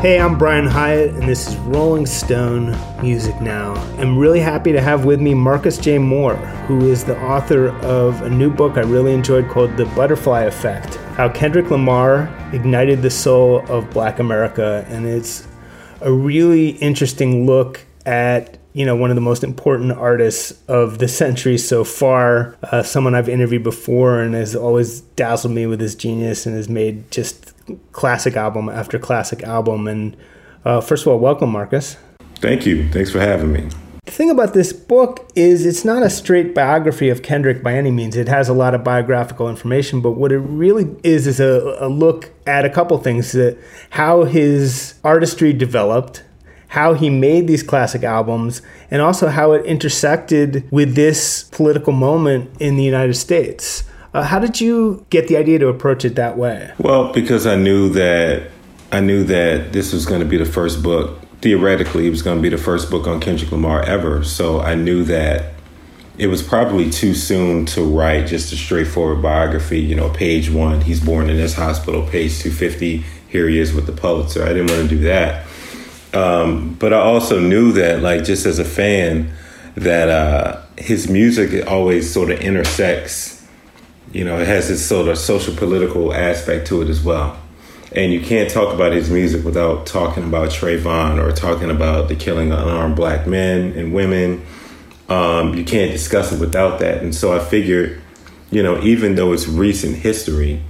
Hey, I'm Brian Hiatt, and this is Rolling Stone Music Now. I'm really happy to have with me Marcus J. Moore, who is the author of a new book I really enjoyed called The Butterfly Effect How Kendrick Lamar Ignited the Soul of Black America. And it's a really interesting look at you know one of the most important artists of the century so far uh, someone i've interviewed before and has always dazzled me with his genius and has made just classic album after classic album. And uh, first of all, welcome, Marcus. Thank you. Thanks for having me. The thing about this book is it's not a straight biography of Kendrick by any means. It has a lot of biographical information, but what it really is is a, a look at a couple things that how his artistry developed, how he made these classic albums, and also how it intersected with this political moment in the United States. Uh, how did you get the idea to approach it that way? Well, because I knew that I knew that this was going to be the first book. Theoretically, it was going to be the first book on Kendrick Lamar ever. So I knew that it was probably too soon to write just a straightforward biography. You know, page one, he's born in this hospital. Page two fifty, here he is with the Pulitzer. I didn't want to do that. Um, but I also knew that, like, just as a fan, that uh, his music always sort of intersects you know, it has this sort of social political aspect to it as well. And you can't talk about his music without talking about Trayvon or talking about the killing of unarmed black men and women. Um, you can't discuss it without that. And so I figured, you know, even though it's recent history,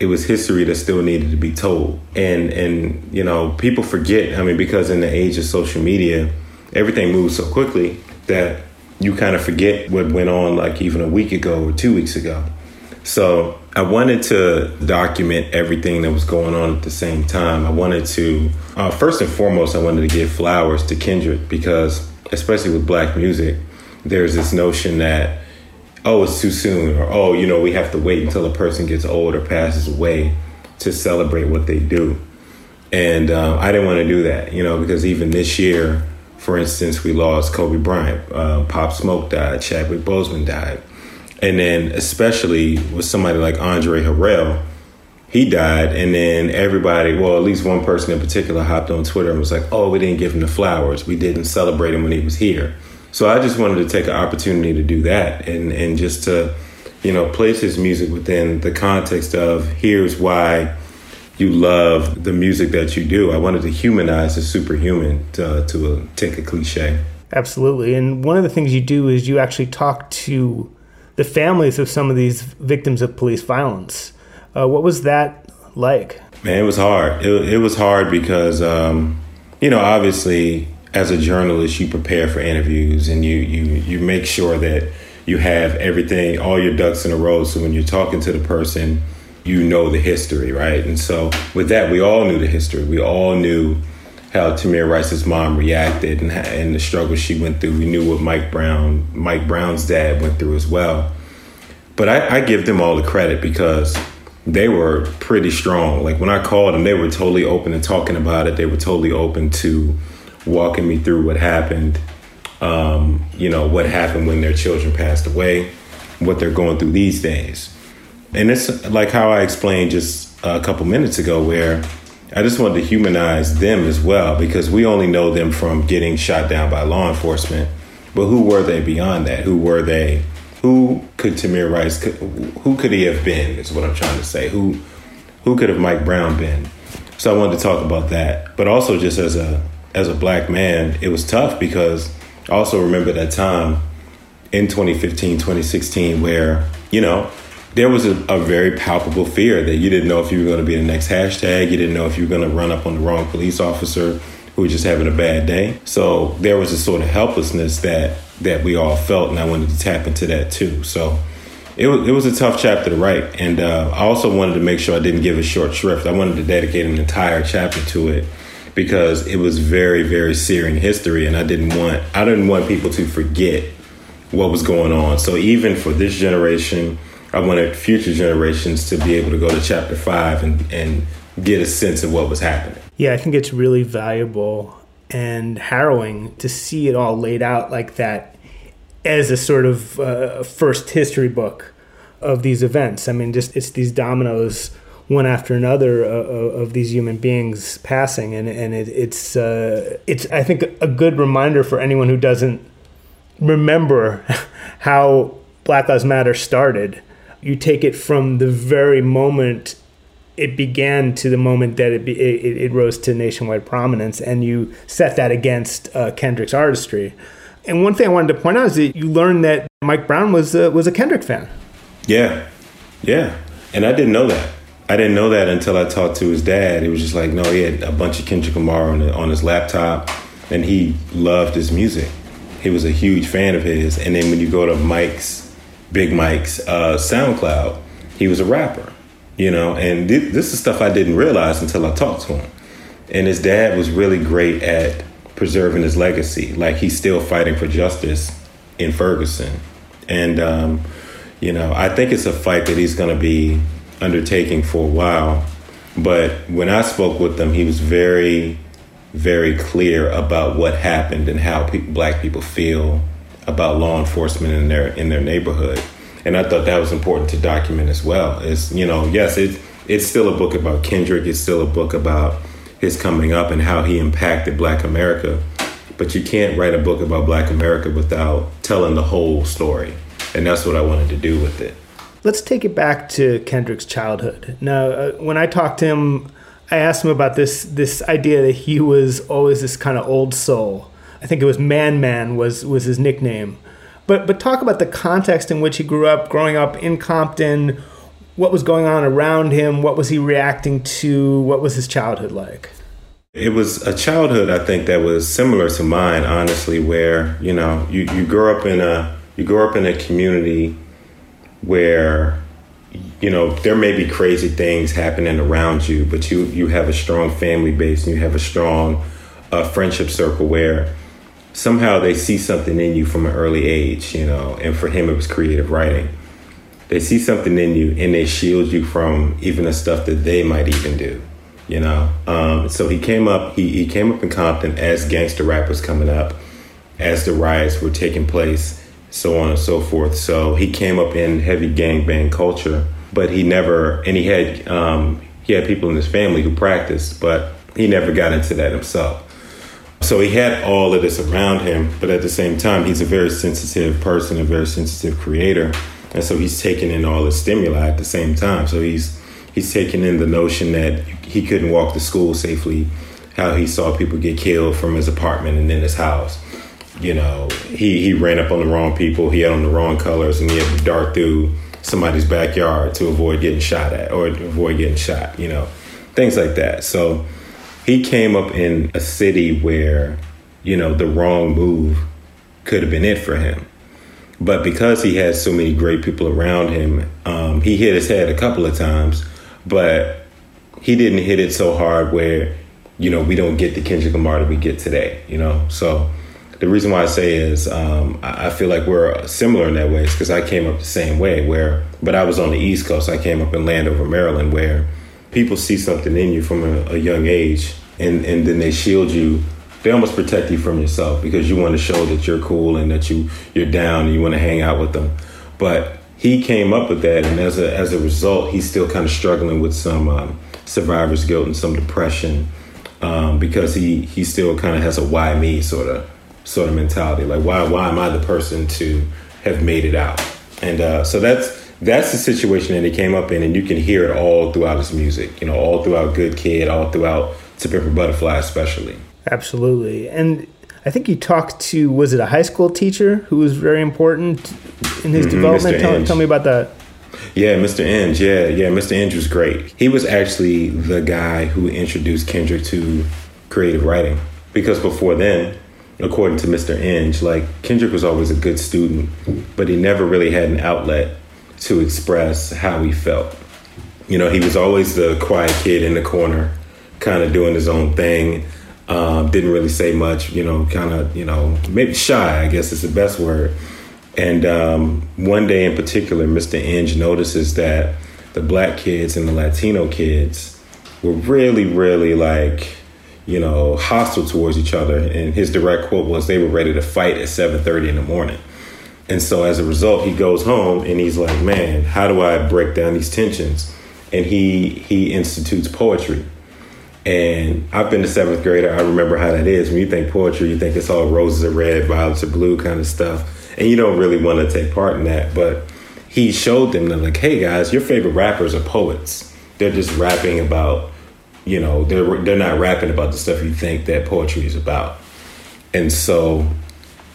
it was history that still needed to be told. And and you know, people forget. I mean, because in the age of social media, everything moves so quickly that you kind of forget what went on like even a week ago or two weeks ago. So I wanted to document everything that was going on at the same time. I wanted to, uh, first and foremost, I wanted to give flowers to Kendrick because, especially with black music, there's this notion that, oh, it's too soon, or oh, you know, we have to wait until a person gets old or passes away to celebrate what they do. And uh, I didn't want to do that, you know, because even this year, for instance, we lost Kobe Bryant, uh, Pop Smoke died, Chadwick Boseman died. And then, especially with somebody like Andre Harrell, he died. And then everybody, well, at least one person in particular, hopped on Twitter and was like, oh, we didn't give him the flowers. We didn't celebrate him when he was here. So I just wanted to take an opportunity to do that and, and just to, you know, place his music within the context of here's why you love the music that you do. I wanted to humanize the superhuman to, to take a cliche. Absolutely. And one of the things you do is you actually talk to the families of some of these victims of police violence. Uh, what was that like? Man, it was hard. It, it was hard because, um, you know, obviously, as a journalist, you prepare for interviews and you you you make sure that you have everything, all your ducks in a row. So when you're talking to the person, you know the history, right? And so with that, we all knew the history. We all knew how Tamir Rice's mom reacted and, and the struggle she went through. We knew what Mike Brown, Mike Brown's dad went through as well. But I, I give them all the credit because they were pretty strong. Like when I called them, they were totally open and talking about it. They were totally open to walking me through what happened. Um, you know, what happened when their children passed away, what they're going through these days. And it's like how I explained just a couple minutes ago, where I just wanted to humanize them as well because we only know them from getting shot down by law enforcement. But who were they beyond that? Who were they? Who could Tamir Rice? Who could he have been? Is what I'm trying to say. Who who could have Mike Brown been? So I wanted to talk about that, but also just as a as a black man, it was tough because I also remember that time in 2015, 2016, where you know there was a, a, very palpable fear that you didn't know if you were going to be the next hashtag. You didn't know if you were going to run up on the wrong police officer who was just having a bad day. So there was a sort of helplessness that that we all felt, and I wanted to tap into that too. So it was it was a tough chapter to write, and uh, I also wanted to make sure I didn't give it short shrift. I wanted to dedicate an entire chapter to it because it was very very searing history, and I didn't want I didn't want people to forget what was going on. So even for this generation I wanted future generations to be able to go to chapter five and, and get a sense of what was happening. Yeah, I think it's really valuable and harrowing to see it all laid out like that as a sort of uh, first history book of these events. I mean, just it's these dominoes one after another uh, of these human beings passing, and and it, it's uh, it's I think a good reminder for anyone who doesn't remember how Black Lives Matter started. You take it from the very moment it began to the moment that it, it, it, rose to nationwide prominence, and you set that against uh, Kendrick's artistry. And one thing I wanted to point out is that you learned that Mike Brown was uh, was a Kendrick fan. Yeah, yeah, and I didn't know that. I didn't know that until I talked to his dad. He was just like, no, he had a bunch of Kendrick Lamar on, on his laptop, and he loved his music. He was a huge fan of his. And then when you go to Mike's, Big Mike's uh, SoundCloud, he was a rapper you know, and th- this is stuff I didn't realize until I talked to him. And his dad was really great at preserving his legacy. Like he's still fighting for justice in Ferguson. And, um, you know, I think it's a fight that he's going to be undertaking for a while. But when I spoke with him, he was very, very clear about what happened and how pe- black people feel about law enforcement in their in their neighborhood and I thought that was important to document as well. Is you know, yes, it's it's still a book about Kendrick. It's still a book about his coming up and how he impacted Black America. But you can't write a book about Black America without telling the whole story, and that's what I wanted to do with it. Let's take it back to Kendrick's childhood. Now, uh, when I talked to him, I asked him about this this idea that he was always this kind of old soul. I think it was Man Man was was his nickname. But but talk about the context in which he grew up, growing up in Compton. What was going on around him? What was he reacting to? What was his childhood like? It was a childhood, I think, that was similar to mine, honestly, where, you know, you, you grow up in a you grow up in a community where you know there may be crazy things happening around you but you you have a strong family base and you have a strong uh, friendship circle where somehow they see something in you from an early age, you know, and for him it was creative writing. They see something in you and they shield you from even the stuff that they might even do, you know. Um, so he came up, he, he came up in Compton as gangster rap was coming up, as the riots were taking place, so on and so forth. So he came up in heavy gangbang culture, but he never, and he had, um, he had people in his family who practiced, but he never got into that himself. So he had all of this around him, but at the same time, he's a very sensitive person, a very sensitive creator, and so he's taking in all the stimuli at the same time. So he's he's taking in the notion that he couldn't walk to school safely, how he saw people get killed from his apartment and then his house. You know, he he ran up on the wrong people, he had on the wrong colors, and he had to dart through somebody's backyard to avoid getting shot at or avoid getting shot. You know, things like that. So he came up in a city where, you know, the wrong move could have been it for him. But because he had so many great people around him, um, he hit his head a couple of times, but he didn't hit it so hard where, you know, we don't get the Kendrick Lamar that we get today, you know? So the reason why I say is um, I feel like we're similar in that way is because I came up the same way where, but I was on the East Coast. I came up in Landover, Maryland, where people see something in you from a, a young age and, and then they shield you they almost protect you from yourself because you want to show that you're cool and that you you're down and you want to hang out with them. But he came up with that and as a as a result he's still kind of struggling with some um, survivor's guilt and some depression um, because he he still kind of has a why me sort of sort of mentality. Like why why am I the person to have made it out? And uh, so that's that's the situation that he came up in, and you can hear it all throughout his music. You know, all throughout Good Kid, all throughout To Pimp a Butterfly, especially. Absolutely, and I think you talked to was it a high school teacher who was very important in his mm-hmm, development. Tell, tell, me about that. Yeah, Mr. Inge. Yeah, yeah, Mr. Inge was great. He was actually the guy who introduced Kendrick to creative writing because before then, according to Mr. Inge, like Kendrick was always a good student, but he never really had an outlet to express how he felt. You know, he was always the quiet kid in the corner, kind of doing his own thing. Um, didn't really say much, you know, kind of, you know, maybe shy, I guess is the best word. And um, one day in particular, Mr. Inge notices that the black kids and the Latino kids were really, really like, you know, hostile towards each other. And his direct quote was, "They were ready to fight at 7:30 in the morning." And so as a result, he goes home and he's like, man, how do I break down these tensions? and he he institutes poetry. And I've been a seventh grader. I remember how that is. When you think poetry, you think it's all roses are red, violets are blue kind of stuff, and you don't really want to take part in that. But he showed them that like, hey guys, your favorite rappers are poets. They're just rapping about, you know, they're they're not rapping about the stuff you think that poetry is about. And so,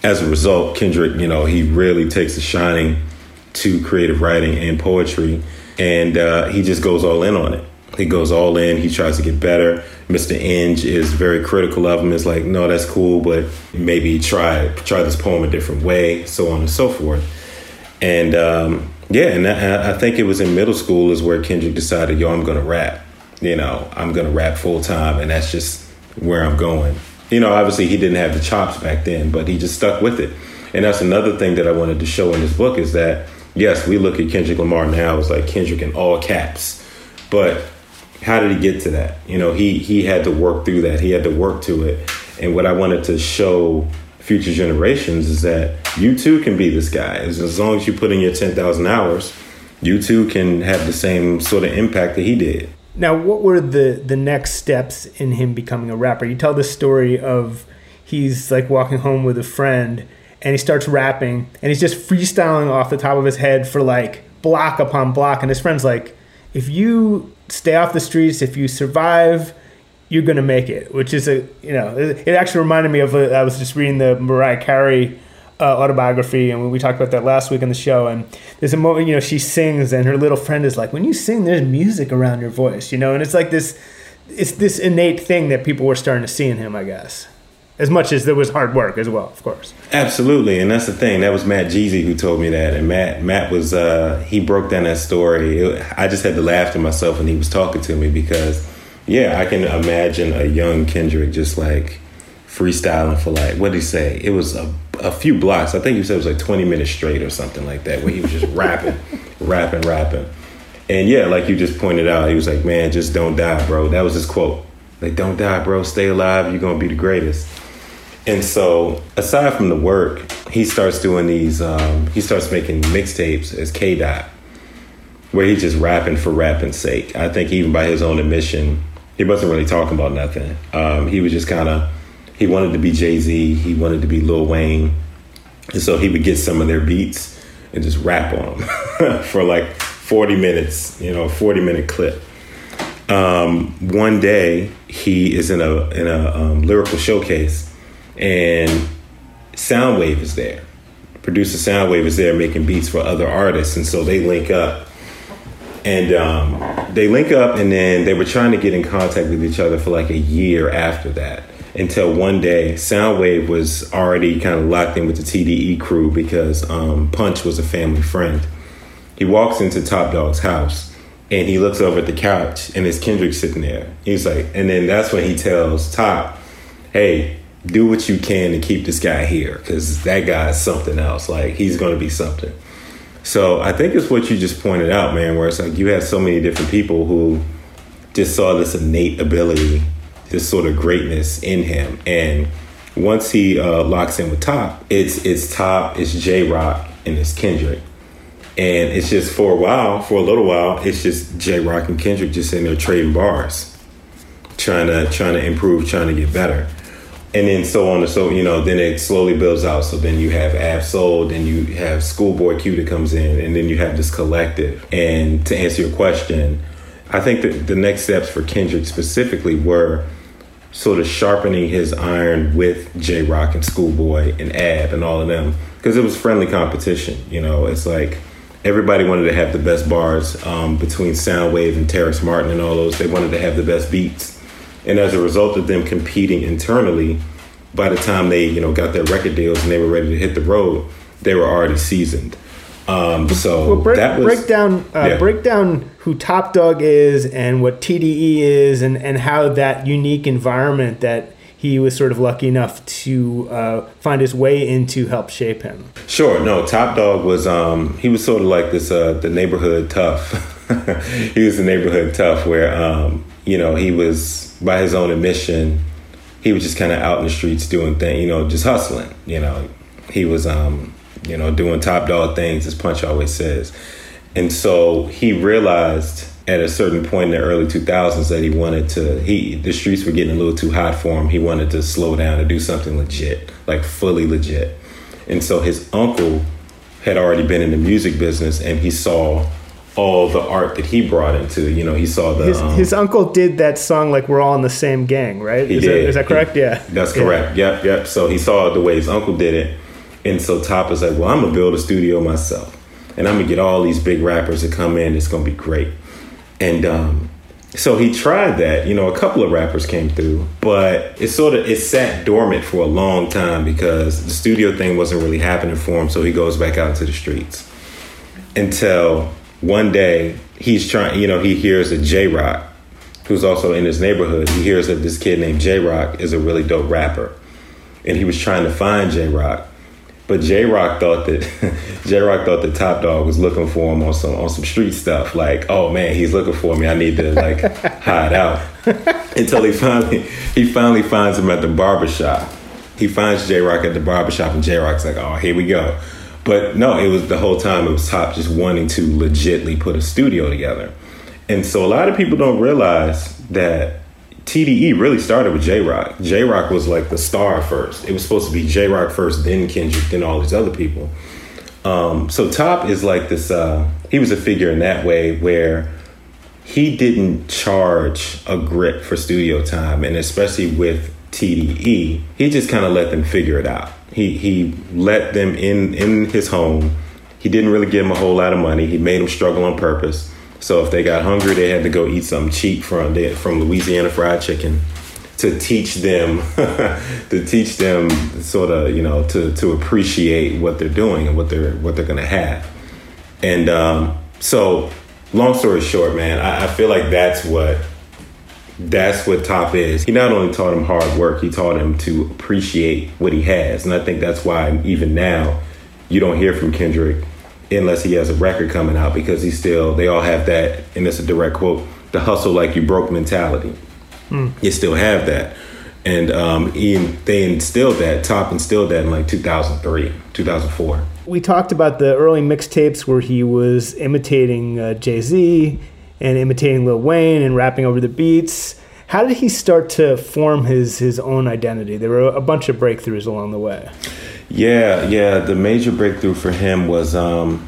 as a result, Kendrick, you know, he really takes a shining to creative writing and poetry, and uh, he just goes all in on it. He goes all in. He tries to get better. Mr. Inge is very critical of him. Is like, no, that's cool, but maybe try try this poem a different way, so on and so forth. And um, yeah, and I, I think it was in middle school is where Kendrick decided, yo, I'm gonna rap. You know, I'm gonna rap full time, and that's just where I'm going. You know, obviously he didn't have the chops back then, but he just stuck with it. And that's another thing that I wanted to show in this book is that yes, we look at Kendrick Lamar now as like Kendrick in all caps, but how did he get to that? You know, he he had to work through that. He had to work to it. And what I wanted to show future generations is that you too can be this guy. As, as long as you put in your 10,000 hours, you too can have the same sort of impact that he did. Now, what were the the next steps in him becoming a rapper? You tell the story of he's like walking home with a friend and he starts rapping and he's just freestyling off the top of his head for like block upon block and his friend's like if you stay off the streets if you survive you're gonna make it which is a you know it, actually reminded me of a, I was just reading the mariah carey uh, autobiography and we talked about that last week on the show and there's a moment you know she sings and her little friend is like when you sing there's music around your voice you know and it's like this it's this innate thing that people were starting to see in him i guess as much as there was hard work as well, of course. Absolutely, and that's the thing. That was Matt Jeezy who told me that, and Matt Matt was uh, he broke down that story. I just had to laugh to myself when he was talking to me because, yeah, I can imagine a young Kendrick just like freestyling for like what did he say? It was a, a few blocks. I think you said it was like twenty minutes straight or something like that, where he was just rapping, rapping, rapping. And yeah, like you just pointed out, he was like, "Man, just don't die, bro." That was his quote. Like, "Don't die, bro. Stay alive. You're gonna be the greatest." And so, aside from the work, he starts doing these. Um, he starts making mixtapes as K Dot, where he's just rapping for rapping's sake. I think even by his own admission, he wasn't really talking about nothing. Um, he was just kind of. He wanted to be Jay Z. He wanted to be Lil Wayne, and so he would get some of their beats and just rap on them for like forty minutes. You know, a forty minute clip. Um, one day, he is in a in a um, lyrical showcase and Soundwave is there. Producer Soundwave is there making beats for other artists, and so they link up. And um, they link up, and then they were trying to get in contact with each other for like a year after that. Until one day, Soundwave was already kind of locked in with the TDE crew because um, Punch was a family friend. He walks into Top Dawg's house, and he looks over at the couch, and it's Kendrick sitting there. He's like, and then that's when he tells Top, "Hey, do what you can to keep this guy here because that guy is something else. Like he's going to be something. So I think it's what you just pointed out, man. Where it's like you have so many different people who just saw this innate ability, this sort of greatness in him, and once he uh, locks in with Top, it's it's Top, it's Jay Rock, and it's Kendrick. And it's just for a while, for a little while, it's just Jay Rock and Kendrick just sitting there trading bars, trying to trying to improve, trying to get better. And then so on and so you know then it slowly builds out. So then you have Ab-Soul then you have schoolboy q that comes in and then you have this collective. And to answer your question i think that the next steps for kendrick specifically were sort of sharpening his iron with jay rock and schoolboy and ab and all of them because it was friendly competition you know? It's like everybody wanted to have the best bars um, between soundwave and terrace martin and all those. They wanted to have the best beats. And as a result of them competing internally, by the time they you know got their record deals and they were ready to hit the road, they were already seasoned. Um, so well, break, that was, break down uh, yeah. break down who Top Dawg is and what TDE is and and how that unique environment that he was sort of lucky enough to uh, find his way into help shape him. Sure. No, Top Dawg was um, he was sort of like this uh, the neighborhood tough. he was the neighborhood tough where um, you know he was by his own admission, he was just kind of out in the streets doing things, you know, just hustling. You know, he was, um, you know, doing top dog things, as Punch always says. And so he realized at a certain point in the early 2000s that he wanted to he the streets were getting a little too hot for him he wanted to slow down and do something legit like fully legit and so his uncle had already been in the music business and he saw all the art that he brought into you know he saw the his, um, his uncle did that song like we're all in the same gang right he is, did. That, is that correct He- yeah That's Yeah. correct. Yep, yep. So he saw the way his uncle did it. And so Top was like, well, I'm to build a studio myself. And I'm to get all these big rappers to come in. It's to be great. And um, so he tried that. You know, a couple of rappers came through, but it sort of it sat dormant for a long time because the studio thing wasn't really happening for him. So he goes back out into the streets until one day he's trying. You know, he hears a Jay Rock who's also in his neighborhood. He hears that this kid named Jay Rock is a really dope rapper, and he was trying to find Jay Rock. But Jay Rock thought that Jay Rock thought that Top Dawg was looking for him on some on some street stuff. Like, oh man, he's looking for me. I need to like hide out. Until he finally he finally finds him at the barbershop. He finds Jay Rock at the barbershop and Jay Rock's like, oh, here we go. But no, it was the whole time it was Top just wanting to legitly put a studio together. And so a lot of people don't realize that TDE really started with Jay Rock. Jay Rock was like the star first. It was supposed to be Jay Rock first, then Kendrick, then all these other people. Um, so Top is like this. Uh, he was a figure in that way where he didn't charge a grip for studio time, and especially with TDE, he just kind of let them figure it out. He he let them in in his home. He didn't really give them a whole lot of money. He made them struggle on purpose. So if they got hungry, they had to go eat something cheap from from Louisiana fried chicken to teach them to teach them sort of you know to to appreciate what they're doing and what they're what they're gonna have. And um, so, long story short, man, I, I feel like that's what that's what Top is. He not only taught him hard work, he taught him to appreciate what he has, and I think that's why even now you don't hear from Kendrick unless he has a record coming out because he still they all have that, and it's a direct quote: the hustle like you broke mentality. You still have that. And um, he, they instilled that, Top instilled that in like 2003, 2004. we talked about the early mixtapes where he was imitating uh, Jay Z and imitating Lil Wayne and rapping over the beats. How did he start to form his his own identity? There were a bunch of breakthroughs along the way. Yeah, yeah. The major breakthrough for him was, um,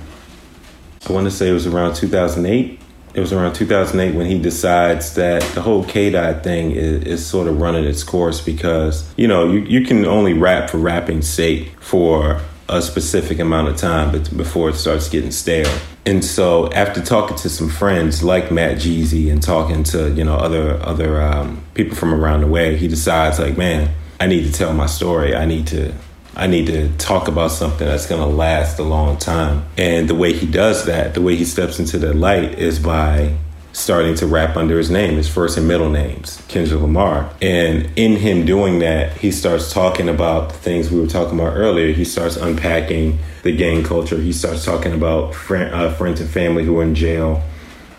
I want to say it was around 2008. It was around 2008 when he decides that the whole K Dot thing is, is sort of running its course because, you know, you, you can only rap for rapping's sake for a specific amount of time but before it starts getting stale. And so after talking to some friends like Matt Jeezy and talking to, you know, other other um, people from around the way, he decides like, man, I need to tell my story. I need to I need to talk about something that's going to last a long time. And the way he does that, the way he steps into the light is by starting to rap under his name, his first and middle names, Kendrick Lamar. And in him doing that, he starts talking about the things we were talking about earlier. He starts unpacking the gang culture. He starts talking about friend, uh, friends and family who are in jail,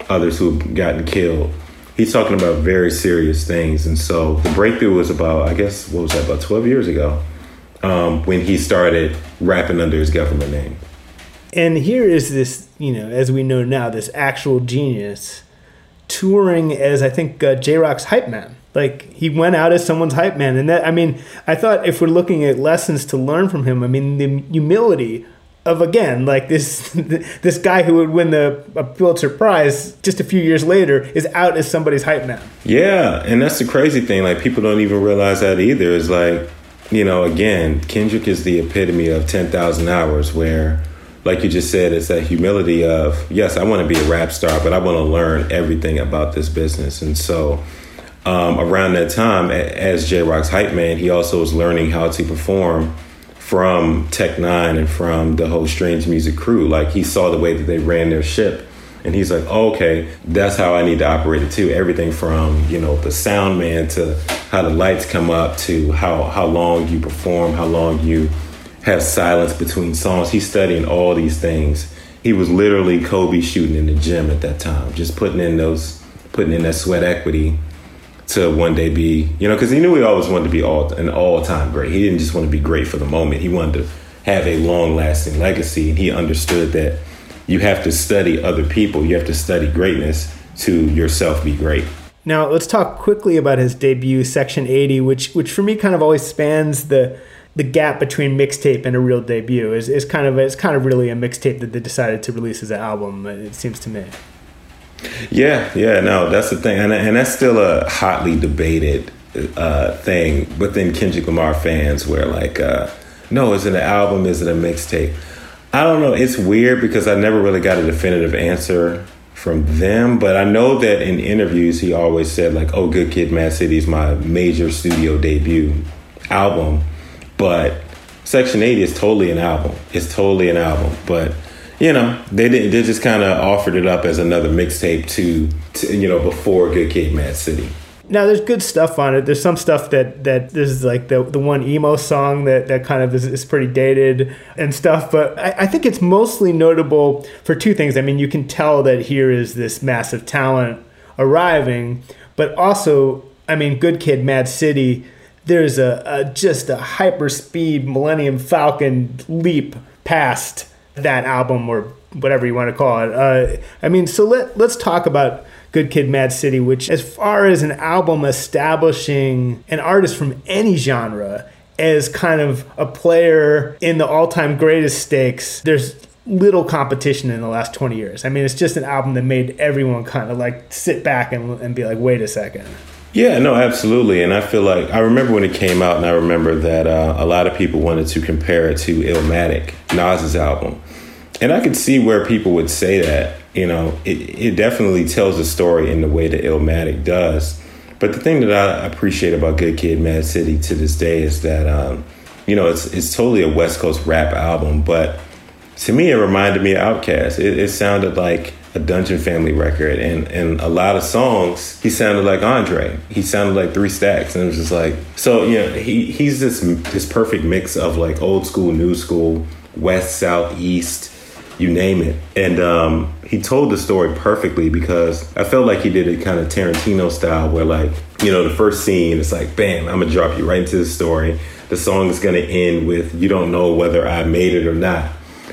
others who've gotten killed. He's talking about very serious things. And so the breakthrough was about, I guess, what was that, about 12 years ago, um, when he started rapping under his government name. And here is this, you know, as we know now, this actual genius touring as I think uh, Jay Rock's hype man. Like he went out as someone's hype man, and that I mean, I thought if we're looking at lessons to learn from him, I mean the humility of again like this this guy who would win the a Pulitzer Prize just a few years later is out as somebody's hype man. Yeah, and that's the crazy thing. Like people don't even realize that either. Is like, you know, again, Kendrick is the epitome of ten thousand hours. Where, like you just said, it's that humility of yes, I want to be a rap star, but I want to learn everything about this business. And so, um, around that time, as Jay Rock's hype man, he also was learning how to perform from Tech N9ne and from the whole Strange Music crew. Like he saw the way that they ran their ship. And he's like, oh, okay, that's how I need to operate it too. Everything from, you know, the sound man to how the lights come up to how, how long you perform, how long you have silence between songs. He's studying all these things. He was literally Kobe shooting in the gym at that time, just putting in those, putting in that sweat equity to one day be, you know, because he knew he always wanted to be all an all time great. He didn't just want to be great for the moment. He wanted to have a long lasting legacy, and he understood that you have to study other people. You have to study greatness to yourself be great. Now let's talk quickly about his debut, Section 80, which which for me kind of always spans the the gap between mixtape and a real debut. Is is kind of it's kind of really a mixtape that they decided to release as an album. It seems to me. Yeah, yeah, no, that's the thing, and and that's still a hotly debated uh, thing within Kendrick Lamar fans, where like, uh, no, is it an album? Is it a mixtape? I don't know. It's weird because I never really got a definitive answer from them, but I know that in interviews he always said like, "Oh, Good Kid, Mad City is my major studio debut album," but Section 80 is totally an album. It's totally an album, but you know they didn't. they just kind of offered it up as another mixtape to, to you know before Good Kid, Mad City. Now there's good stuff on it. There's some stuff that that this is like the the one emo song that that kind of is, is pretty dated and stuff. But I, I, think it's mostly notable for two things. I mean, you can tell that here is this massive talent arriving, but also, I mean, Good Kid, Mad City. There's a, a just a hyper speed Millennium Falcon leap past that album or whatever you want to call it. Uh, I mean, so let let's talk about Good Kid, Mad City, which, as far as an album establishing an artist from any genre as kind of a player in the all time greatest stakes, there's little competition in the last 20 years. I mean, it's just an album that made everyone kind of like sit back and, and be like, wait a second. Yeah, no, absolutely. And I feel like I remember when it came out, and I remember that uh, a lot of people wanted to compare it to Illmatic, Nas's album. And I could see where people would say that you know, it, it definitely tells a story in the way that Illmatic does. But the thing that I appreciate about Good Kid, Mad City to this day is that, um, you know, it's it's totally a West Coast rap album, but to me, it reminded me of Outkast. It, it sounded like a Dungeon Family record, and and a lot of songs, he sounded like Andre. He sounded like Three Stacks, and it was just like so. You know, he he's this this perfect mix of like old school, new school, West, South, East you name it. And um, he told the story perfectly because I felt like he did it kind of Tarantino style, where like you know the first scene it's like bam, I'm gonna drop you right into the story. The song is gonna end with you don't know whether I made it or not,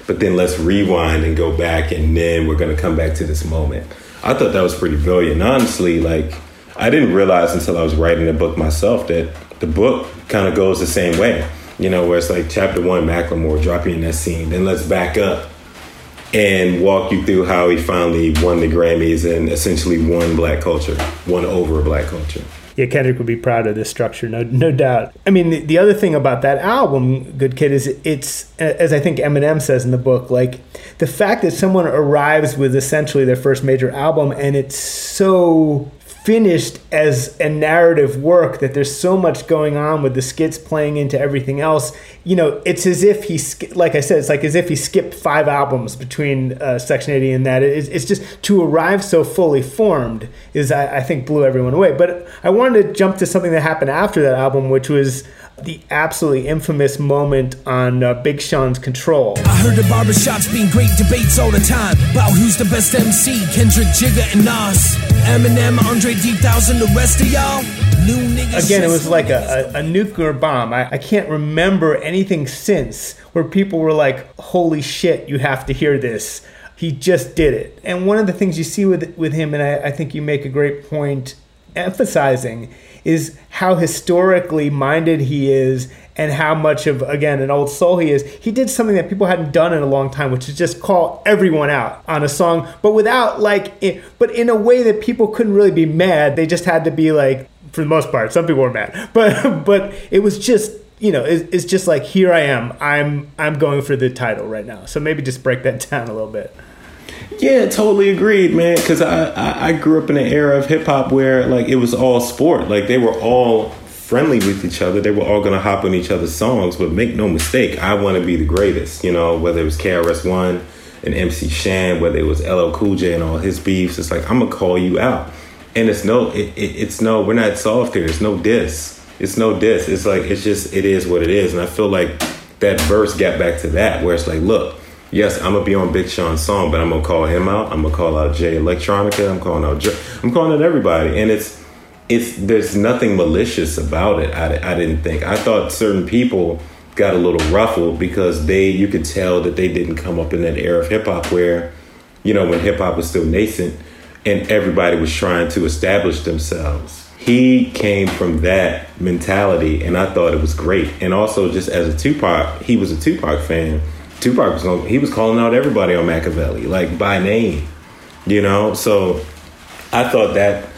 but then let's rewind and go back, and then we're gonna come back to this moment. I thought that was pretty brilliant. Honestly, like I didn't realize until I was writing the book myself that the book kind of goes the same way. You know, where it's like chapter one, Macklemore, drop you in that scene, then let's back up and walk you through how he finally won the Grammys and essentially won black culture, won over black culture. Yeah, Kendrick would be proud of this structure, no, no doubt. I mean, the, the other thing about that album, Good Kid, is it's, uh, as I think Eminem says in the book, like the fact that someone arrives with essentially their first major album and it's so finished as a narrative work that there's so much going on with the skits playing into everything else. You know it's as if he like i said it's like as if he skipped five albums between uh, section 80 and that. It's, it's just to arrive so fully formed is I, I think blew everyone away. But i wanted to jump to something that happened after that album which was the absolutely infamous moment on uh, Big Sean's Control. I heard the barbershops being great debates all the time about who's the best MC, Kendrick, Jigga, and Nas. Eminem, Andre 3000, the rest of y'all. Again, it was like a, a, a nuclear bomb. I, I can't remember anything since where people were like, holy shit, you have to hear this. He just did it. And one of the things you see with, with him, and I, I think you make a great point emphasizing, is how historically minded he is and how much of again an old soul he is. He did something that people hadn't done in a long time which is just call everyone out on a song but without like it, but in a way that people couldn't really be mad. They just had to be like for the most part some people were mad. But but it was just you know it's, it's just like here i am. I'm i'm going for the title right now. So maybe just break that down a little bit yeah, totally agreed, man. Because I, I, grew up in an era of hip hop where like it was all sport. Like they were all friendly with each other. They were all gonna hop on each other's songs. But make no mistake, I want to be the greatest. You know, whether it was KRS One and MC Shan, whether it was LL Cool J and all his beefs. It's like I'm gonna call you out, and it's no, it, it, it's no. We're not soft here. It's no diss. It's no diss. It's like it's just it is what it is. And I feel like that verse got back to that where it's like, look yes, I'm gonna be on Big Sean's song, but I'm gonna call him out. I'm gonna call out Jay Electronica. I'm calling out. I'm calling out everybody, and it's it's there's nothing malicious about it. I, I didn't think. I thought certain people got a little ruffled because they you could tell that they didn't come up in that era of hip hop where, you know, when hip hop was still nascent. and everybody was trying to establish themselves. He came from that mentality, and I thought it was great. And also, just as a Tupac, he was a Tupac fan. Tupac was going, he was calling out everybody on Machiavelli, like by name, you know. So I thought that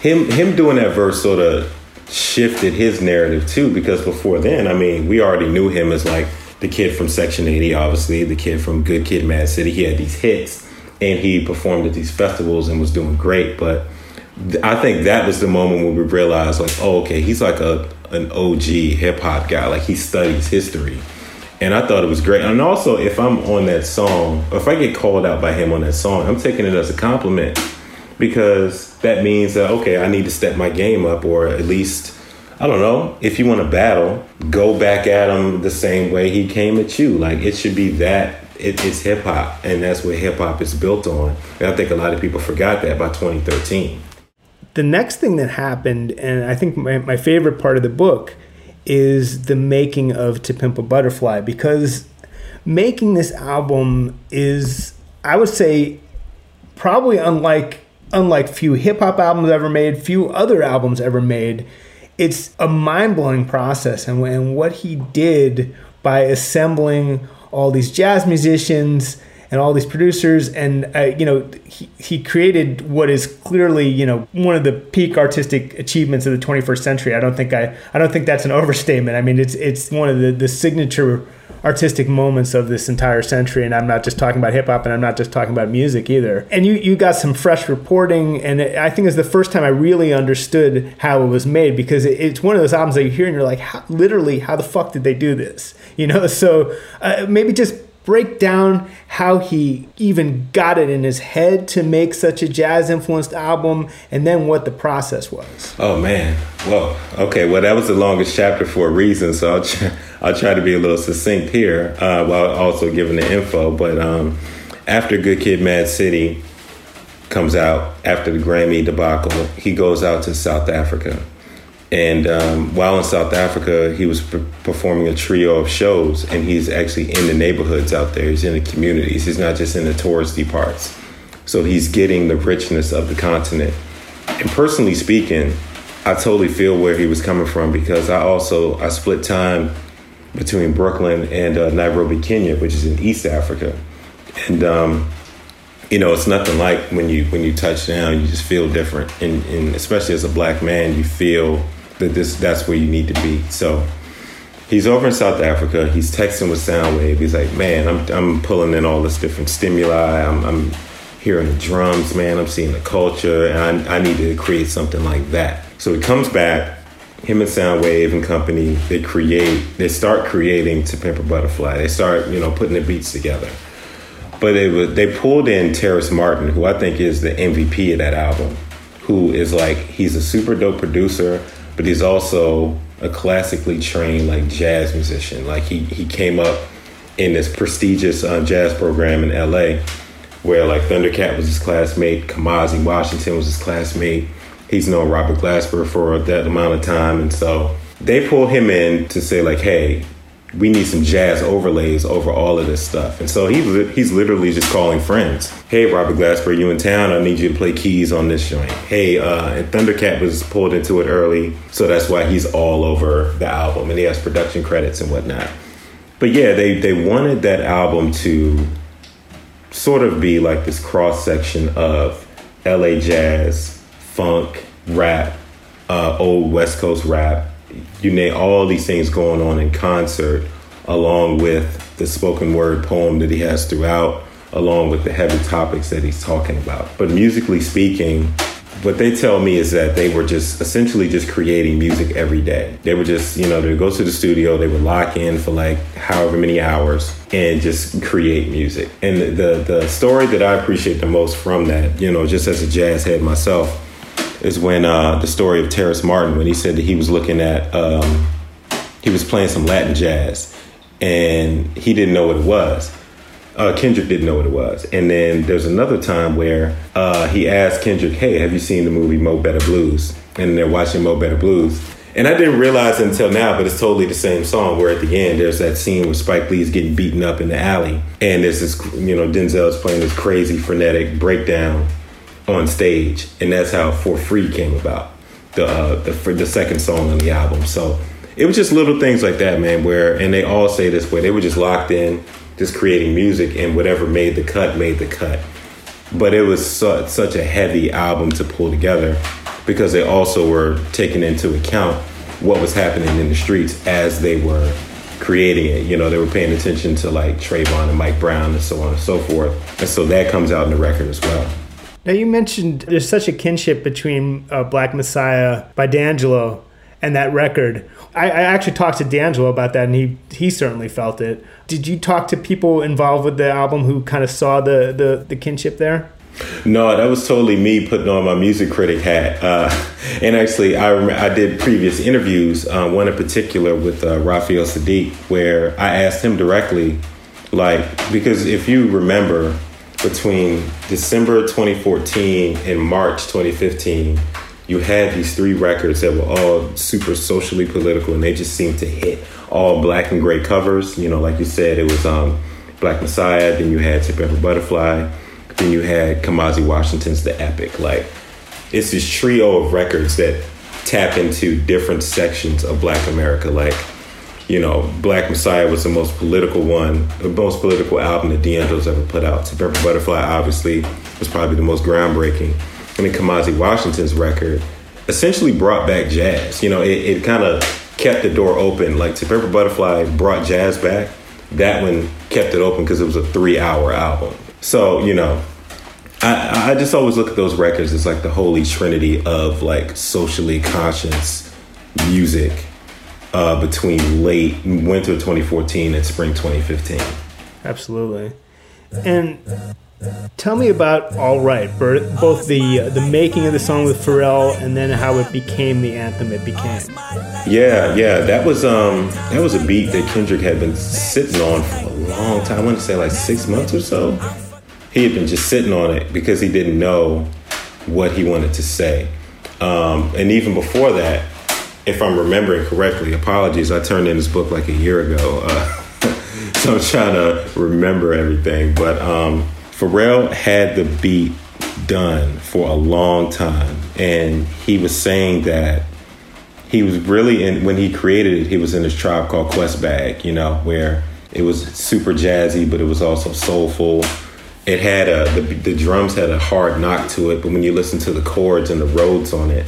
him him doing that verse sort of shifted his narrative too, because before then, I mean, we already knew him as like the kid from Section 80, obviously, the kid from Good Kid, Mad City. He had these hits, and he performed at these festivals and was doing great, but I think that was the moment when we realized, like, oh, okay, he's like a an OG hip hop guy. Like he studies history, and I thought it was great. And also, if I'm on that song, if I get called out by him on that song, I'm taking it as a compliment because that means that okay, I need to step my game up, or at least. I don't know. If you want to battle, go back at him the same way he came at you. Like it should be that it, it's hip hop, and that's what hip hop is built on. And I think a lot of people forgot that by 2013 the next thing that happened, and I think my, my favorite part of the book, is the making of To Pimp a Butterfly because making this album is, I would say, probably unlike unlike few hip hop albums ever made, few other albums ever made. It's a mind blowing process, and, and what he did by assembling all these jazz musicians and all these producers and uh, you know he, he created what is clearly you know one of the peak artistic achievements of the 21st century. I don't think i i don't think that's an overstatement. I mean it's it's one of the the signature artistic moments of this entire century and i'm not just talking about hip hop and i'm not just talking about music either. And you you got some fresh reporting and it, i think it's the first time i really understood how it was made because it, it's one of those albums that you hear and you're like how, literally how the fuck did they do this? You know so uh, maybe just break down how he even got it in his head to make such a jazz influenced album and then what the process was. Oh man. Well, okay. Well, that was the longest chapter for a reason, so I'll try, I'll try to be a little succinct here uh, while also giving the info. But um, after Good Kid, Mad City comes out after the Grammy debacle, he goes out to South Africa and um, while in South Africa, he was p- performing a trio of shows, and he's actually in the neighborhoods out there. He's in the communities. He's not just in the touristy parts. So he's getting the richness of the continent. And personally speaking, I totally feel where he was coming from because I also I split time between Brooklyn and uh, Nairobi, Kenya, which is in East Africa, and um, you know it's nothing like when you when you touch down, you just feel different, and, and especially as a black man, you feel that this that's where you need to be. So he's over in South Africa. He's texting with Soundwave. He's like, man, I'm I'm pulling in all this different stimuli. I'm, I'm hearing the drums, man. I'm seeing the culture, and I, I need to create something like that. So he comes back. Him and Soundwave and company, they create, they start creating To Pimp a Butterfly. They start, you know, putting the beats together. But they was, they pulled in Terrace Martin, who I think is the MVP of that album, who is like he's a super dope producer but he's also a classically trained like jazz musician. Like he he came up in this prestigious uh, jazz program in L.A. where like Thundercat was his classmate, Kamasi Washington was his classmate. He's known Robert Glasper for that amount of time, and so they pull him in to say like, hey, we need some jazz overlays over all of this stuff. And so he he's literally just calling friends. Hey, Robert Glasper, you in town? I need you to play keys on this joint. Hey, uh, and Thundercat was pulled into it early, so that's why he's all over the album and he has production credits and whatnot. But yeah, they they wanted that album to sort of be like this cross section of LA jazz, funk, rap, uh, old West Coast rap, you name all these things going on in concert, along with the spoken word poem that he has throughout, along with the heavy topics that he's talking about. But musically speaking, what they tell me is that they were just essentially just creating music every day. They were just, you know, they would go to the studio, they would lock in for like however many hours and just create music. And the the story that I appreciate the most from that, you know, just as a jazz head myself, is when uh, the story of Terrace Martin when he said that he was looking at um, he was playing some Latin jazz and he didn't know what it was. Uh, Kendrick didn't know what it was, and then there's another time where uh, he asked Kendrick, "Hey, have you seen the movie Mo Better Blues?" And they're watching Mo Better Blues, and I didn't realize until now, but it's totally the same song. Where at the end, there's that scene where Spike Lee is getting beaten up in the alley, and there's this, you know, Denzel's playing this crazy frenetic breakdown on stage, and that's how For Free came about, the uh, the the second song on the album. So it was just little things like that, man. Where and they all say this way, they were just locked in, just creating music, and whatever made the cut made the cut. But it was su- such a heavy album to pull together because they also were taking into account what was happening in the streets as they were creating it. You know, they were paying attention to like Trayvon and Mike Brown and so on and so forth. And so that comes out in the record as well. Now, you mentioned there's such a kinship between uh, Black Messiah by D'Angelo and that record. I, I, actually talked to D'Angelo about that, and he he certainly felt it. Did you talk to people involved with the album who kind of saw the the, the kinship there? No, that was totally me putting on my music critic hat. Uh, and actually, I I did previous interviews, uh, one in particular with uh, Raphael Saadiq, where I asked him directly, like, because if you remember, between December 2014 and March 2015, you had these three records that were all super socially political, and they just seemed to hit all black and gray covers. You know, like you said, it was um, Black Messiah. Then you had Pimp a Butterfly. Then you had Kamasi Washington's The Epic. Like, it's this trio of records that tap into different sections of Black America. Like, you know, Black Messiah was the most political one, the most political album that D'Angelo's ever put out. To Butterfly, obviously, was probably the most groundbreaking. I mean, Kamasi Washington's record essentially brought back jazz. You know, it, it kind of kept the door open. Like To Butterfly brought jazz back. That one kept it open because it was a three-hour album. So you know, I, I just always look at those records as like the holy trinity of like socially conscious music uh, between late winter 2014 and spring 2015. Absolutely, and Tell me about All Right, both the uh, the making of the song with Pharrell and then how it became the anthem it became. Yeah, yeah, that was um that was a beat that Kendrick had been sitting on for a long time. I want to say like six months or so. He had been just sitting on it because he didn't know what he wanted to say. Um, and even before that, if I'm remembering correctly, apologies, I turned in this book like a year ago, uh, so I'm trying to remember everything, but. Um, Pharrell had the beat done for a long time, and he was saying that he was really in when he created it. He was in this tribe called Quest Bag, you know, where it was super jazzy, but it was also soulful. It had a the, the drums had a hard knock to it, but when you listen to the chords and the Rhodes on it,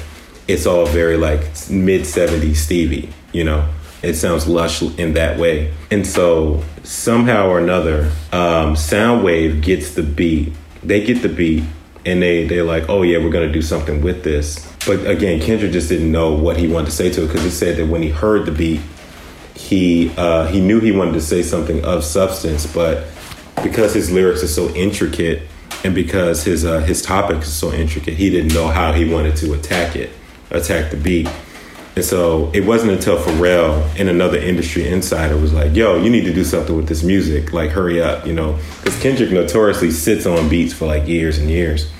it's all very like mid '70s Stevie, you know. It sounds lush in that way. And so somehow or another, um, Soundwave gets the beat. They get the beat and they, they're like, oh yeah, we're to do something with this. But again, Kendrick just didn't know what he wanted to say to it because he said that when he heard the beat, he uh, he knew he wanted to say something of substance, but because his lyrics are so intricate and because his uh, his topic is so intricate, he didn't know how he wanted to attack it, attack the beat. And so it wasn't until Pharrell and another industry insider was like, yo, you need to do something with this music. Like, hurry up, you know? Because Kendrick notoriously sits on beats for like years and years.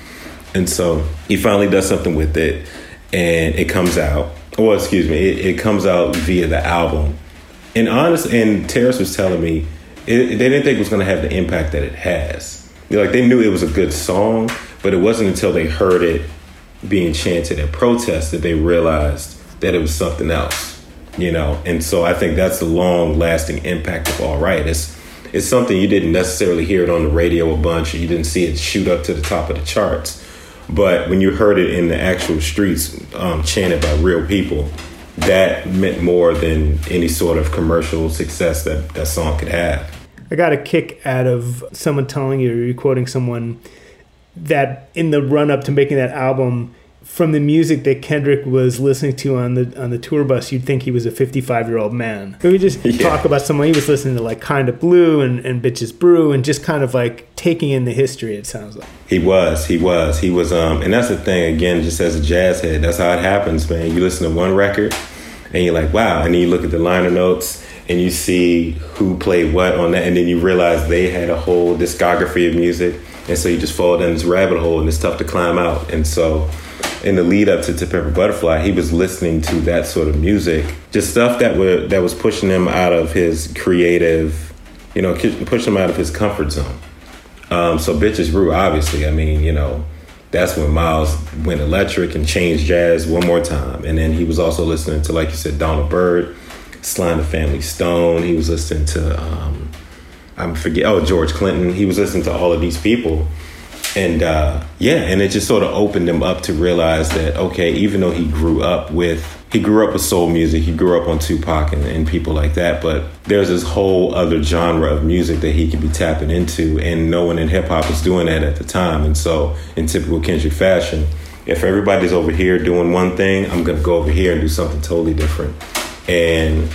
And so he finally does something with it and it comes out. Well, excuse me, it, it comes out via the album. And honest, and Terrace was telling me it, they didn't think it was going to have the impact that it has. Like they knew it was a good song, but it wasn't until they heard it being chanted at protest that they realized that it was something else, you know. And so I think that's the long lasting impact of All Right. It's it's something you didn't necessarily hear it on the radio a bunch, you didn't see it shoot up to the top of the charts. But when you heard it in the actual streets, um, chanted by real people, that meant more than any sort of commercial success that that song could have. I got a kick out of someone telling you, you're quoting someone that in the run up to making that album, from the music that Kendrick was listening to on the on the tour bus, you'd think he was a 55 year old man. But we just yeah. talk about someone he was listening to like Kind of Blue and, and Bitches Brew and just kind of like taking in the history. It sounds like he was, he was, he was. Um, and that's the thing again, just as a jazz head, that's how it happens, man. You listen to one record and you're like, wow, and then you look at the liner notes and you see who played what on that, and then you realize they had a whole discography of music, and so you just fall down this rabbit hole, and it's tough to climb out, and so in the lead up to To Butterfly, he was listening to that sort of music, just stuff that were that was pushing him out of his creative, you know, pushing him out of his comfort zone. Um, so bitches brew, obviously. I mean, you know, that's when Miles went electric and changed jazz one more time. And then he was also listening to, like you said, Donald Byrd, and the Family Stone. He was listening to, um, I forget, oh, George Clinton. He was listening to all of these people. And uh, yeah, and it just sort of opened him up to realize that, okay, even though he grew up with he grew up with soul music. He grew up on Tupac and, and, people like that. But there's this whole other genre of music that he could be tapping into, and no one in hip hop was doing that at the time. And so, in typical Kendrick fashion, if everybody's over here doing one thing, I'm gonna go over here and do something totally different. And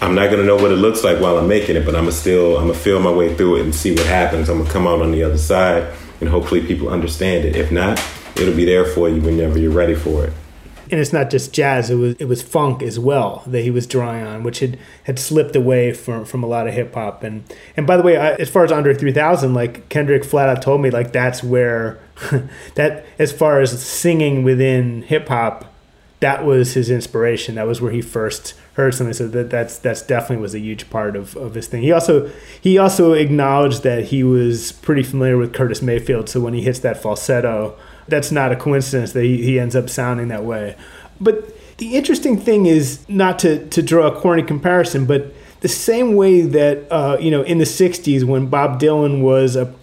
I'm not gonna know what it looks like while I'm making it, but I'm gonna still I'm gonna feel my way through it and see what happens. I'm gonna come out on the other side, and hopefully people understand it. If not, it'll be there for you whenever you're ready for it and it's not just jazz; it was it was funk as well that he was drawing on, which had had slipped away from from a lot of hip hop. And and by the way, I, as far as Andre 3000, like Kendrick flat out told me, like that's where that as far as singing within hip hop, that was his inspiration. That was where he first heard something. So that that's that's definitely was a huge part of, of his thing. He also he also acknowledged that he was pretty familiar with Curtis Mayfield. So when he hits that falsetto that's not a coincidence that he, he ends up sounding that way. But the interesting thing is not to, to draw a corny comparison, but the same way that, uh, you know, in the 60s when Bob Dylan was a,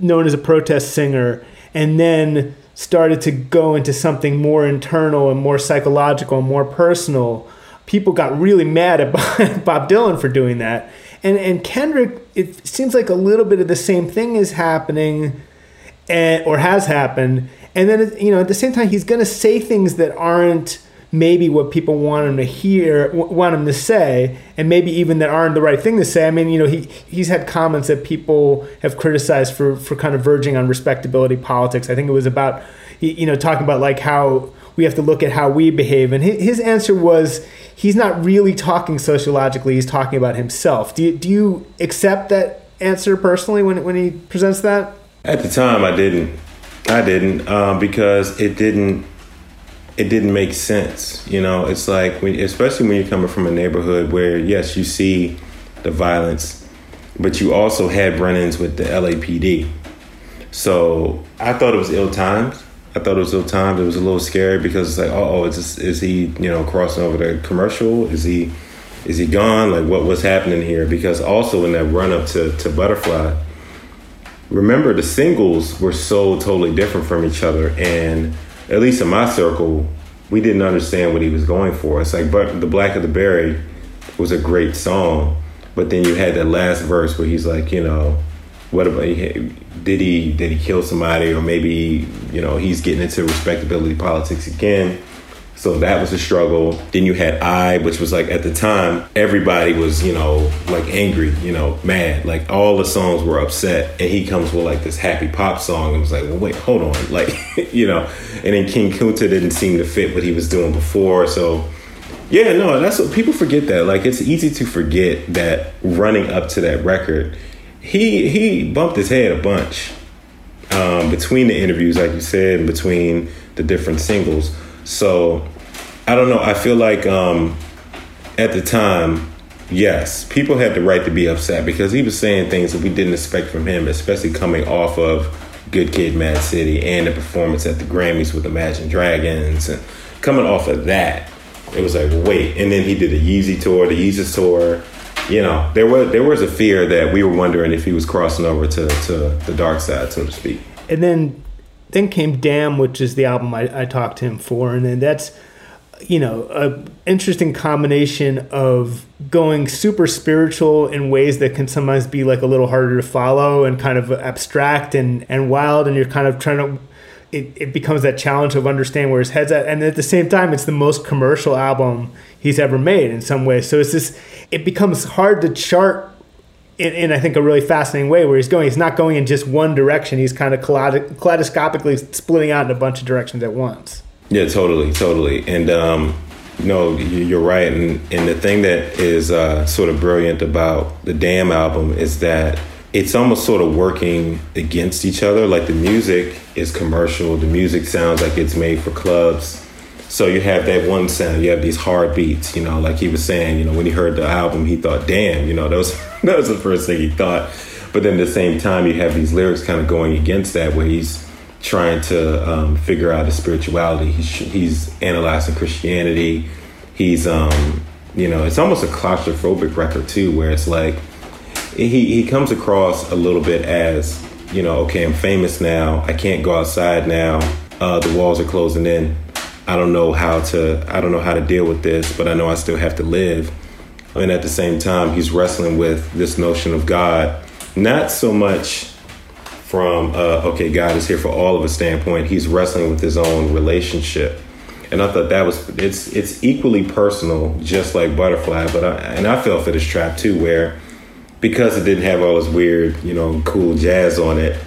known as a protest singer and then started to go into something more internal and more psychological and more personal, people got really mad at Bob Dylan for doing that. And, and Kendrick, it seems like a little bit of the same thing is happening and, or has happened. And then you know at the same time he's going to say things that aren't maybe what people want him to hear want him to say and maybe even that aren't the right thing to say. I mean you know he he's had comments that people have criticized for for kind of verging on respectability politics. I think it was about you know talking about like how we have to look at how we behave and his answer was he's not really talking sociologically he's talking about himself do you, do you accept that answer personally when when he presents that at the time i didn't I didn't um, because it didn't it didn't make sense. You know, it's like when, especially when you're coming from a neighborhood where yes, you see the violence, but you also had run-ins with the LAPD. So I thought it was ill timed. I thought it was a little timed. It was a little scary because it's like, oh, is is he you know crossing over the commercial? Is he is he gone? Like what was happening here? Because also in that run up to to Butterfly remember the singles were so totally different from each other and at least in my circle we didn't understand what he was going for it's like but the Blacker the Berry was a great song but then you had that last verse where he's like you know what about did he did he kill somebody or maybe you know he's getting into respectability politics again so that was a struggle. Then you had I, which was like at the time, everybody was, you know, like angry, you know, mad. Like all the songs were upset. And he comes with like this happy pop song and was like, well, wait, hold on. Like, you know, and then King Kunta didn't seem to fit what he was doing before. So yeah, no, that's what people forget that. Like it's easy to forget that running up to that record, he he bumped his head a bunch. Um, between the interviews, like you said, and between the different singles. So I don't know. I feel like um, at the time, yes, people had the right to be upset because he was saying things that we didn't expect from him, especially coming off of Good Kid, Mad City, and the performance at the Grammys with Imagine Dragons, and coming off of that, it was like wait. And then he did the Yeezy tour, the Yeezus tour. You know, there was there was a fear that we were wondering if he was crossing over to to the dark side, so to speak. And then then came Damn, which is the album I, I talked to him for, and then that's you know, a interesting combination of going super spiritual in ways that can sometimes be like a little harder to follow and kind of abstract and, and wild. And you're kind of trying to, it, it becomes that challenge of understanding where his head's at. And at the same time, it's the most commercial album he's ever made in some ways. So it's this, it becomes hard to chart in, in, I think a really fascinating way where he's going. He's not going in just one direction. He's kind of kaleidoscopically splitting out in a bunch of directions at once. Yeah, totally, totally. And um, no, you're right. And and the thing that is uh, sort of brilliant about the Damn album is that it's almost sort of working against each other. Like the music is commercial. The music sounds like it's made for clubs. So you have that one sound. You have these hard beats. You know, like he was saying. You know, when he heard the album, he thought, "Damn!" You know, that was that was the first thing he thought. But then at the same time, you have these lyrics kind of going against that, where he's trying to um, figure out his spirituality. He's, he's analyzing Christianity. He's, um, you know, it's almost a claustrophobic record too, where it's like he he comes across a little bit as, you know, okay, I'm famous now. I can't go outside now. Uh, the walls are closing in. I don't know how to I don't know how to deal with this, but I know I still have to live. And at the same time, he's wrestling with this notion of God, not so much from uh, okay, God is here for all of a standpoint. He's wrestling with his own relationship, and I thought that was it's it's equally personal, just like Butterfly. But I, and I fell for this trap too, where because it didn't have all this weird, you know, cool jazz on it,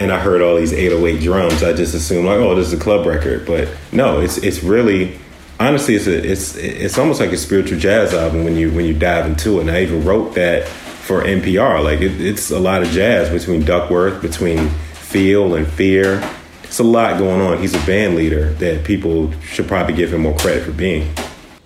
and I heard all these 808 drums, I just assumed like, oh, this is a club record. But no, it's it's really honestly, it's a, it's it's almost like a spiritual jazz album when you when you dive into it. And I even wrote that for NPR. Like it, it's a lot of jazz between Duckworth, between Feel and Fear. It's a lot going on. He's a band leader that people should probably give him more credit for being.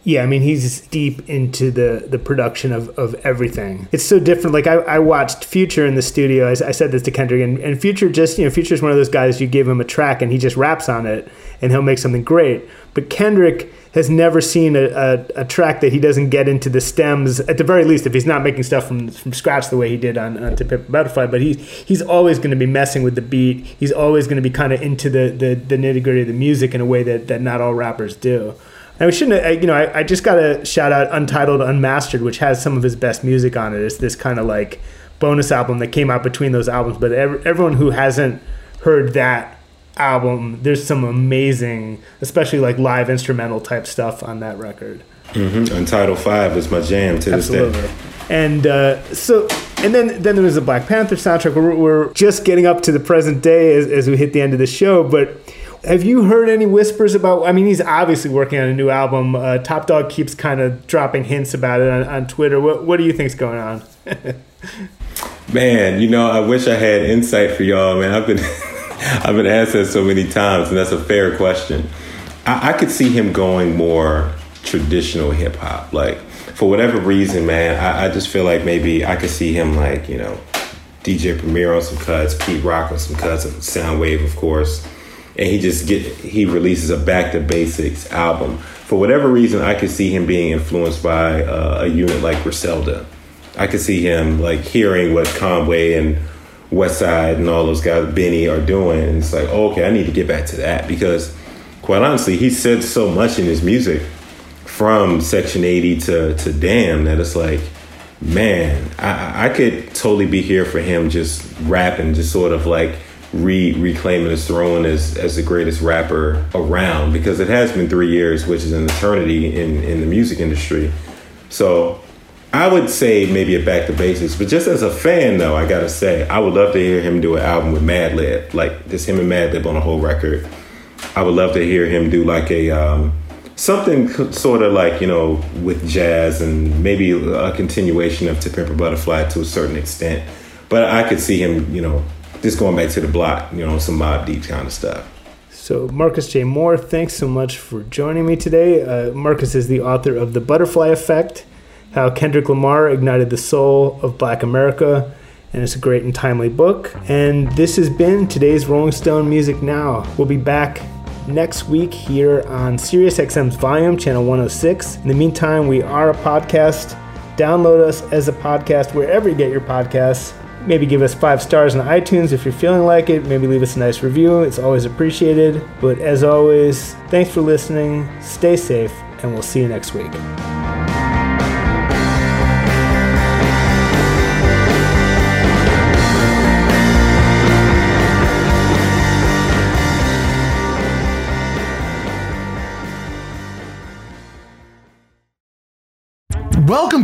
Yeah, I mean he's deep into the the production of, of everything. It's so different. Like I, I watched Future in the studio. I, I said this to Kendrick, and, and Future just you know Future's one of those guys you give him a track and he just raps on it and he'll make something great. But Kendrick has never seen a, a, a, track that he doesn't get into the stems at the very least if he's not making stuff from from scratch the way he did on, on To Pimp Butterfly but he's he's always going to be messing with the beat he's always going to be kind of into the, the, the nitty gritty of the music in a way that, that not all rappers do and we shouldn't you know I, I just got to shout out Untitled Unmastered which has some of his best music on it it's this kind of like bonus album that came out between those albums but everyone who hasn't heard that album, there's some amazing, especially like live instrumental type stuff on that record. Mm-hmm. Untitled Five is my jam to Absolutely. this day. And uh, so, and then then there was the Black Panther soundtrack. We're, we're just getting up to the present day as, as we hit the end of the show, but. Have you heard any whispers about? I mean, he's obviously working on a new album. Uh, Top Dawg keeps kind of dropping hints about it on, on Twitter. What What do you think's going on? man, you know, I wish I had insight for y'all. Man, I've been I've been asked that so many times, and that's a fair question. I, I could see him going more traditional hip hop. Like, for whatever reason, man, I, I, just feel like maybe I could see him, like, you know, DJ Premier on some cuts, Pete Rock on some cuts, Soundwave, of course. And he just get he releases a back to basics album. For whatever reason, I could see him being influenced by uh, a unit like Griselda. I could see him like hearing what Conway and Westside and all those guys, Benny, are doing. And it's like, okay, I need to get back to that because, quite honestly, he said so much in his music from Section 80 to, to Damn that it's like, man, I, I could totally be here for him just rapping, just sort of like re reclaiming his throne as, as the greatest rapper around because it has been three years, which is an eternity in, in the music industry. So I would say maybe a back to basics, but just as a fan, though, I gotta say, I would love to hear him do an album with Madlib, like just him and Madlib on a whole record. I would love to hear him do like a um, something sort of like you know with jazz and maybe a continuation of To Pimp a Butterfly to a certain extent. But I could see him, you know, just going back to the block, you know, some Mobb Deep kind of stuff. So, Marcus J. Moore, thanks so much for joining me today. Uh, Marcus is the author of The Butterfly Effect how Kendrick Lamar ignited the soul of black America. And it's a great and timely book. And this has been today's Rolling Stone Music Now. We'll be back next week here on SiriusXM's Volume, Channel 106. In the meantime, we are a podcast. Download us as a podcast wherever you get your podcasts. Maybe give us five stars on iTunes if you're feeling like it. Maybe leave us a nice review. It's always appreciated. But as always, thanks for listening. Stay safe, and we'll see you next week.